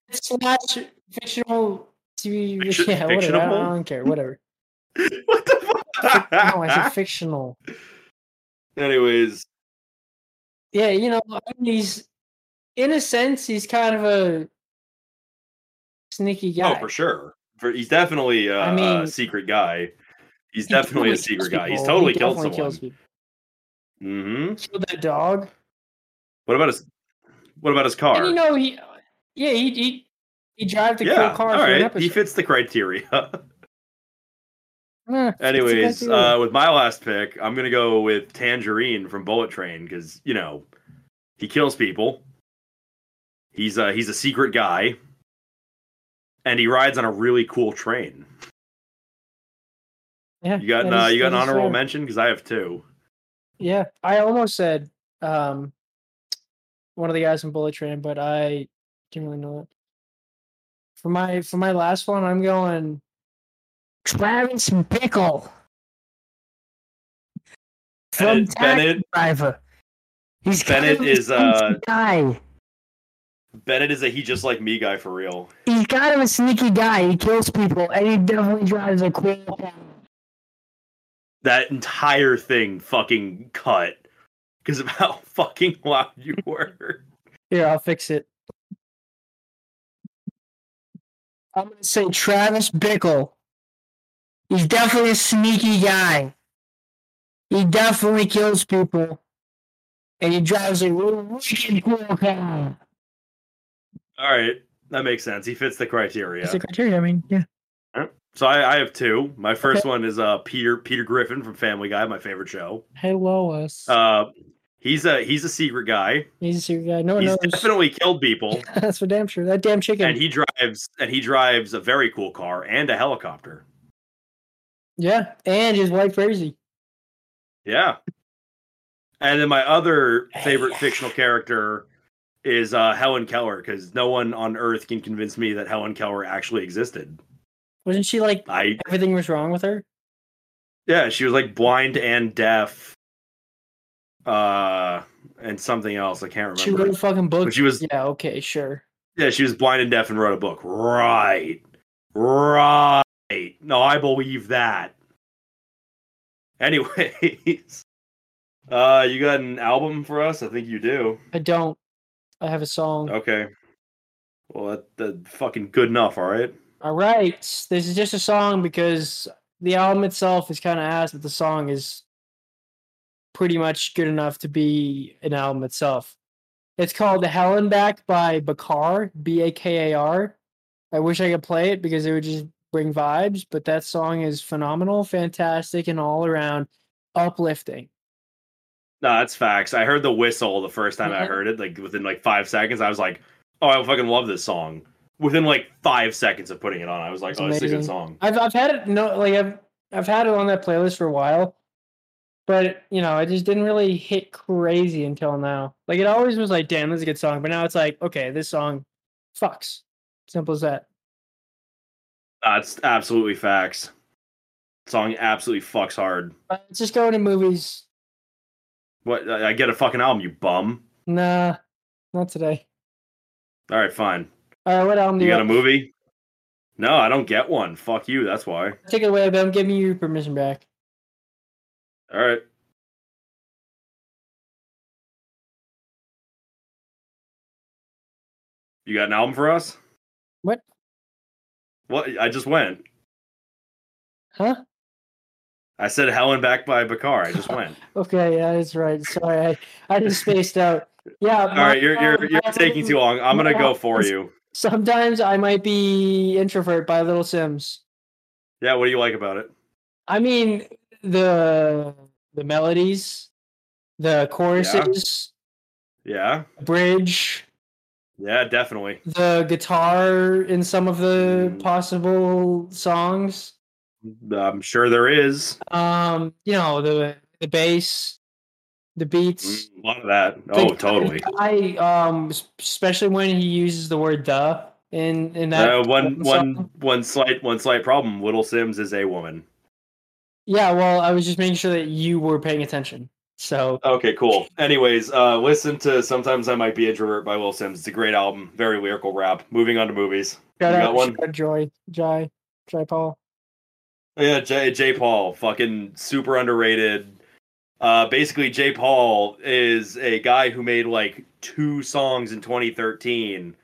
It's slash fictional TV. Fiction- yeah, whatever. I, I don't care. Whatever. <laughs> what the fuck? No, I said fictional. Anyways, Yeah, you know, I mean, he's in a sense he's kind of a sneaky guy. oh for sure. For, he's definitely uh, I mean, a secret guy. He's He definitely a secret guy. He's totally He killed definitely someone. kills people. hmm Killed that dog. What about his What about his car? And you know he, yeah, he he he drives a yeah, cool car all for right. episode. He fits the criteria. <laughs> Fits the Anyways, criteria. uh, with my last pick, I'm gonna go with Tangerine from Bullet Train because you know he kills people. He's a he's a secret guy, and he rides on a really cool train. Yeah, You got an, uh, you got an honorable fair. mention because I have two. Yeah, I almost said um one of the guys in Bullet Train, but I didn't really know that. For my for my last one, I'm going Travis Bickle from Bennett, Bennett Driver. He's Bennett of a uh, guy. Bennett is a he just like me guy for real. He's kind of a sneaky guy. He kills people, and he definitely drives a cool car. That entire thing fucking cut because of <laughs> how fucking loud you were. Here, I'll fix it. I'm gonna say Travis Bickle. He's definitely a sneaky guy. He definitely kills people. And he drives a wicked cool car. All right, that makes sense. He fits the criteria. That's the criteria, I mean, yeah. So I, I have two. My first one is uh Peter Peter Griffin from Family Guy, my favorite show. Hey Lois. Uh, he's a he's a secret guy. He's a secret guy. No one He's knows. definitely killed people, <laughs> That's for damn sure. That damn chicken. and he drives and he drives a very cool car and a helicopter. yeah. And his wife crazy. Yeah. And then my other favorite fictional character is uh, Helen Keller because no one on Earth can convince me that Helen Keller actually existed. Wasn't she like I everything was wrong with her? yeah, she was like blind and deaf, uh, and something else I can't remember. She wrote a fucking book. But she was Yeah, okay, sure. yeah, she was blind and deaf and wrote a book. Right, right. No, I believe that. Anyways, <laughs> uh, you got an album for us? I think you do. I don't. I have a song. Okay. Well, that, that fucking good enough. All right. All right. This is just a song because the album itself is kind of ass, but the song is pretty much good enough to be an album itself. It's called Hell and Back by Bakar, B A K A R. I wish I could play it because it would just bring vibes, but that song is phenomenal, fantastic, and all around uplifting. No, that's facts. I heard the whistle the first time I mm-hmm. heard it, like within like five seconds. I was like, "Oh, I fucking love this song." Within like five seconds of putting it on, I was like, It's "Oh, this is a good song." I've I've had it no like I've I've had it on that playlist for a while, but you know it just didn't really hit crazy until now. Like it always was like, damn, this is a good song, but now it's like, okay, this song fucks. Simple as that. That's absolutely facts. Song absolutely fucks hard. It's just going to movies. What? I get a fucking album, you bum. Nah, not today. All right, fine. All right, what album do You you got a movie? No, I don't get one. Fuck you. That's why. Take it away, but I'm giving you permission back. All right. You got an album for us? What? What? I just went. Huh? I said Hell and Back by Bakar. I just went. <laughs> Okay, yeah, that's right. Sorry, I, I just spaced out. Yeah. All right, you're you're you're taking too long. I'm gonna go for you. Sometimes I might be introvert by Little Simz. Yeah, what do you like about it? I mean the the melodies, the choruses, Yeah, bridge, yeah, definitely. the guitar in some of the Mm. possible songs. I'm sure there is Um, you know the the bass, the beats. Mm, a lot of that. Oh, The- totally. I um, especially when he uses the word "the" in in that Uh, one song. one one slight one slight problem. Little Simz is a woman. Yeah, well, I was just making sure that you were paying attention. So Okay, cool. Anyways, uh, listen to "Sometimes I Might Be Introvert" by Will Sims. It's a great album, very lyrical rap. Moving on to movies. shout You out, got one? out Joy, Jai, Jai Paul. Oh, Yeah, J. J. Paul, fucking super underrated. Uh, basically, Jai Paul is a guy who made like two songs in 2013,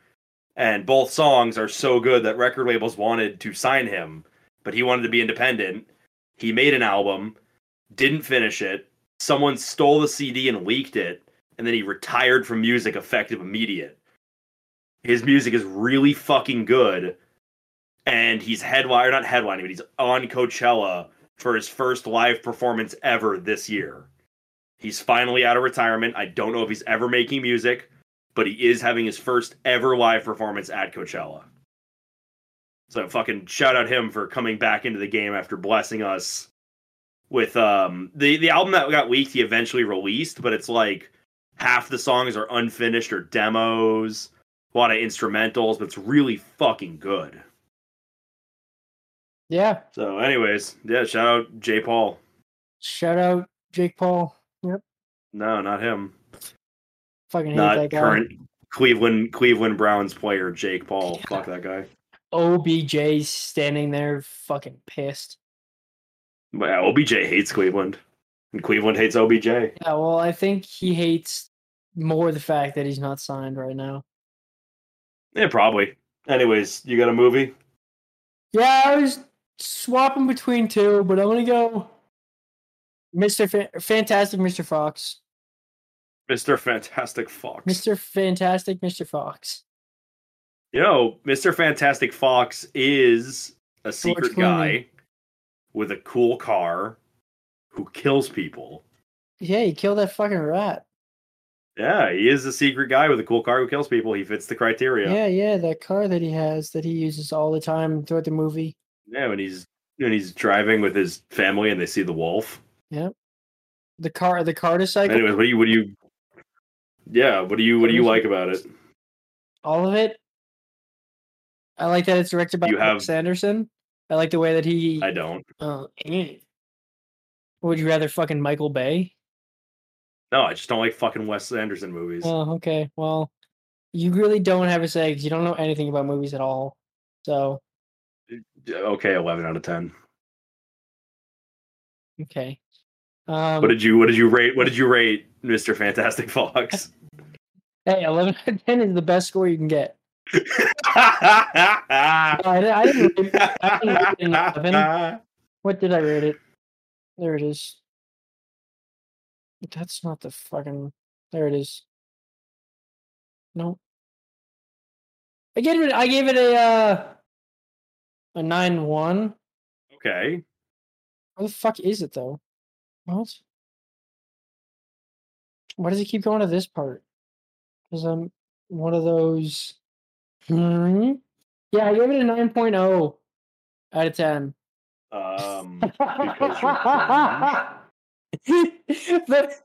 and both songs are so good that record labels wanted to sign him, but he wanted to be independent. He made an album, didn't finish it. Someone stole the CD and leaked it, and then he retired from music effective immediate. His music is really fucking good and he's headline not headlining, but he's on Coachella for his first live performance ever this year. He's finally out of retirement. I don't know if he's ever making music, but he is having his first ever live performance at Coachella. So fucking shout out him for coming back into the game after blessing us with um the the album that got leaked he eventually released, but it's like half the songs are unfinished or demos, a lot of instrumentals, but it's really fucking good. Yeah, So, anyways, yeah, shout out Jai Paul. shout out Jake Paul. Yep, No, not him. fucking hate Not that guy. current Cleveland Cleveland Browns player Jake Paul. Fuck that guy. OBJ standing there, fucking pissed. Yeah, OBJ hates Cleveland, and Cleveland hates OBJ. Yeah, well, I think he hates more the fact that he's not signed right now. Yeah, probably. Anyways, you got a movie? Yeah, I was swapping between two, but I'm gonna go Mr. Fa- Fantastic Mr. Fox. Mr. Fantastic Fox. Mr. Fantastic Mr. Fox. You know, Mr. Fantastic Fox is a secret guy with a cool car who kills people. Yeah, he killed that fucking rat. Yeah, he is a secret guy with a cool car who kills people. He fits the criteria. Yeah, yeah, that car that he has that he uses all the time throughout the movie. Yeah, when he's when he's driving with his family and they see the wolf. Yeah. The car, the cycle, Anyways, what do you what do you Yeah, what do you what do you like about it? all of it. I like that it's directed by You have- Wes Anderson. I like the way that he. I don't. Uh, would you rather fucking Michael Bay? No, I just don't like fucking Wes Anderson movies. Oh, okay. Well, you really don't have a say because you don't know anything about movies at all. So, okay, eleven out of ten. okay. Um, What did you what did you rate what did you rate Mr. Fantastic <laughs> Fox? hey, 11 out of 10 is the best score you can get. <laughs> I, I didn't rate- I didn't rate 11. What did I rate it? There it is. That's not the fucking. There it is. No. I gave it. I gave it a uh, a nine one. Okay. Where the fuck is it though? What? Why does it keep going to this part? Because I'm one of those. Hmm? Yeah, I gave it a 9.0 out of 10. Um, <laughs> but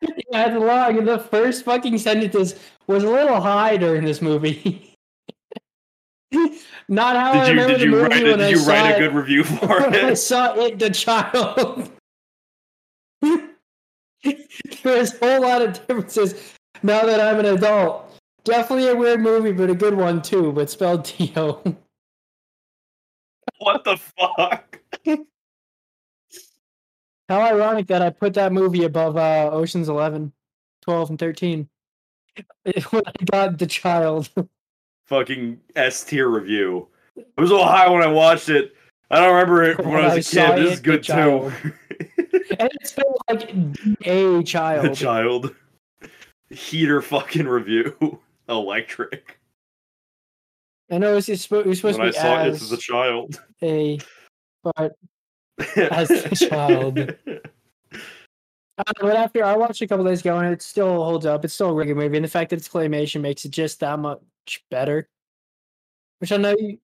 <laughs> yeah, it's long. The first fucking sentence was a little high during this movie. <laughs> <laughs> Not how I did you remember did the you movie write a, when I you write a it- good review <laughs> for it? I it? saw it, the child. <laughs> There's a whole lot of differences now that I'm an adult. Definitely a weird movie, but a good one too, but spelled T O. What the fuck? How ironic that I put that movie above uh, Ocean's 11, 12, and 13. when I got the child. Fucking S tier review. It was a little high when I watched it. I don't remember it <laughs> when When I I was a kid. This is good too. <laughs> and it's spelled like a child. A child. Heater fucking review. <laughs> Electric. I know it's, it's supposed, it was supposed When I to be I saw it as as a child. a, but As a child. Uh, but after I watched it a couple days ago and it still holds up. It's still a really good movie, and the fact that it's claymation makes it just that much better. Which I know you.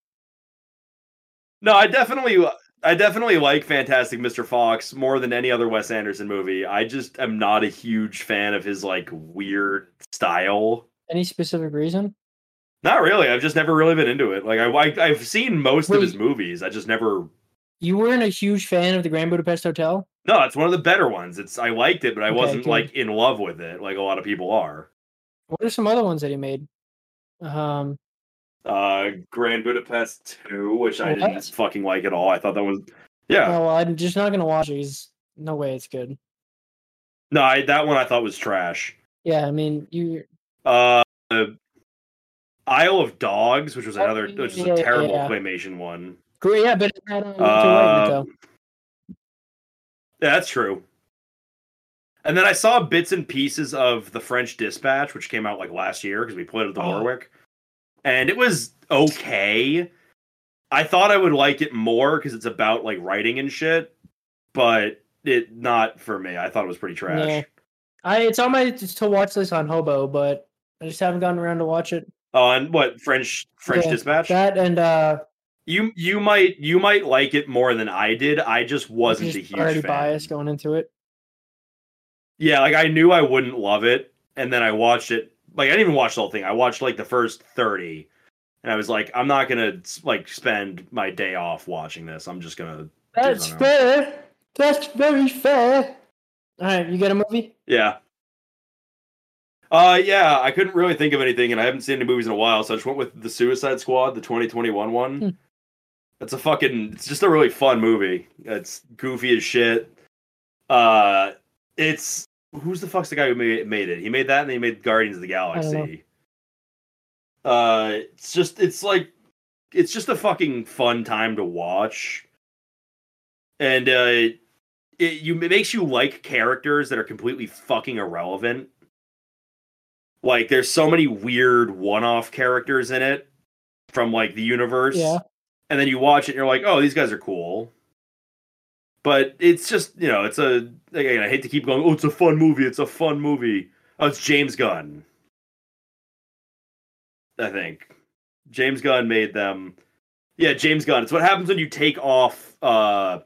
No, I definitely I definitely like Fantastic Mr. Fox more than any other Wes Anderson movie. I just am not a huge fan of his like weird style. Any specific reason? Not really. I've just never really been into it. Like I, I I've seen most of his movies. I just never You weren't a huge fan of the Grand Budapest Hotel. No, it's one of the better ones. It's I liked it, but I Okay, wasn't good. like in love with it like a lot of people are. What are some other ones that he made? Um, Uh Grand Budapest 2, which I didn't What? fucking like at all. I thought that was yeah. oh well, I'm just not gonna watch it. 'cause no way it's good. No, I, that one I thought was trash. Yeah, I mean you. Uh Isle of Dogs, which was Oh, another which is yeah, a terrible yeah. claymation one. Great, yeah, but it had uh, Walter White in it, Uh. Yeah, that's true. And then I saw bits and pieces of the French Dispatch, which came out like last year because we played at the Oh. Warwick, and it was okay. I thought I would like it more because it's about like writing and shit, but it not for me. I thought it was pretty trash. Yeah. I it's on my to watch list on Hobo, but I just haven't gotten around to watch it. Oh, and what French French Yeah, Dispatch? That and uh, you you might you might like it more than I did. I just wasn't just a huge already fan. biased going into it. Yeah, like I knew I wouldn't love it, and then I watched it. Like I didn't even watch the whole thing. I watched like the first thirty, and I was like, I'm not gonna like spend my day off watching this. I'm just gonna. That's fair. That's very fair. All right, you got a movie? Yeah. Uh, yeah. I couldn't really think of anything, and I haven't seen any movies in a while, so I just went with the Suicide Squad, the 2021 one. Hmm. It's a fucking. It's just a really fun movie. It's goofy as shit. Uh, it's who's the fuck's the guy who made, made it? He made that, and then he made Guardians of the. Galaxy. Uh, it's just it's like it's just a fucking fun time to watch, and uh, it you it makes you like characters that are completely fucking irrelevant. Like there's so many weird one-off characters in it from like the universe. Yeah. And then you watch it and you're like, "Oh, these guys are cool." But it's just, you know, it's a again, I hate to keep going, "Oh, it's a fun movie. It's a fun movie." Oh, it's James Gunn. I think. James Gunn made them. Yeah, James Gunn. It's what happens when you take off uh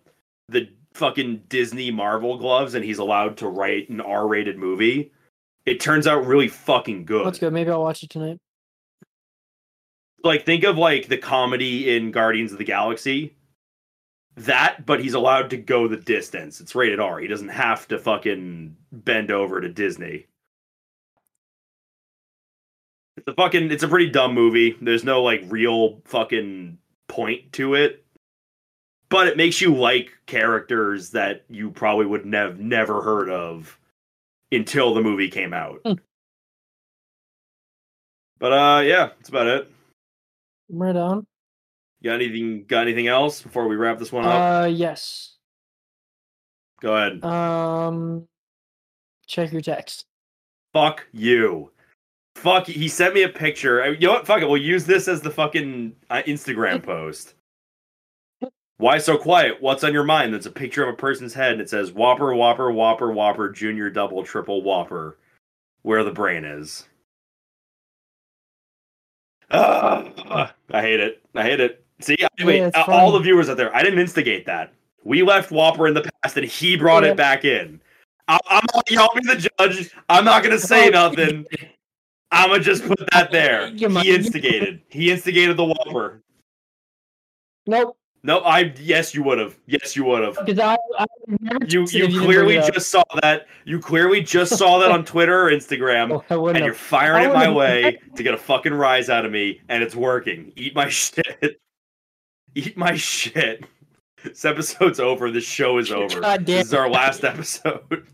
the fucking Disney Marvel gloves and he's allowed to write an R-rated movie. It turns out really fucking good. That's good. Maybe I'll watch it tonight. Like think of like the comedy in Guardians of the Galaxy. That, but he's allowed to go the distance. It's rated R. He doesn't have to fucking bend over to Disney. It's a fucking it's a pretty dumb movie. There's no like real fucking point to it. But it makes you like characters that you probably would have never heard of until the movie came out. Hmm. But uh yeah, that's about it. Right on. Got anything? Got anything else before we wrap this one up? Uh, yes. Go ahead. Um, check your text. Fuck you. Fuck. He sent me a picture. You know what? Fuck it. We'll use this as the fucking uh, Instagram post. Why so quiet? What's on your mind? That's a picture of a person's head and it says Whopper, Whopper, Whopper, Whopper, Junior, Double, Triple, Whopper. Where the brain is. Ah, I hate it. I hate it. See, I- wait, uh, all the viewers out there, I didn't instigate that. We left Whopper in the past and he brought Yeah. it back in. I- I'm not y'all be the judge. I'm not gonna say <laughs> nothing. I'm gonna just put that there. He instigated. He instigated the Whopper. Nope, No, I yes, you would have. Yes, you would have. because I, I You you clearly just saw that. You clearly just saw that on Twitter or Instagram, Oh, and you're firing it my way <laughs> to get a fucking rise out of me, and it's working. Eat my <laughs> shit. Eat my shit. This episode's over. This show is over. <laughs> This is our last episode.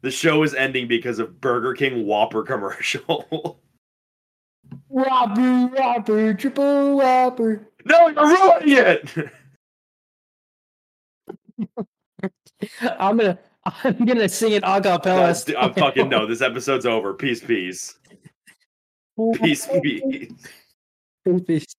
The show is ending because of Burger King Whopper commercial. <laughs> Whopper, Whopper, triple Whopper. no, you're ruining it. I'm gonna, I'm gonna sing it a cappella. I'm uh, fucking no. This episode's over. Peace, peace, <laughs> peace, peace. Peace.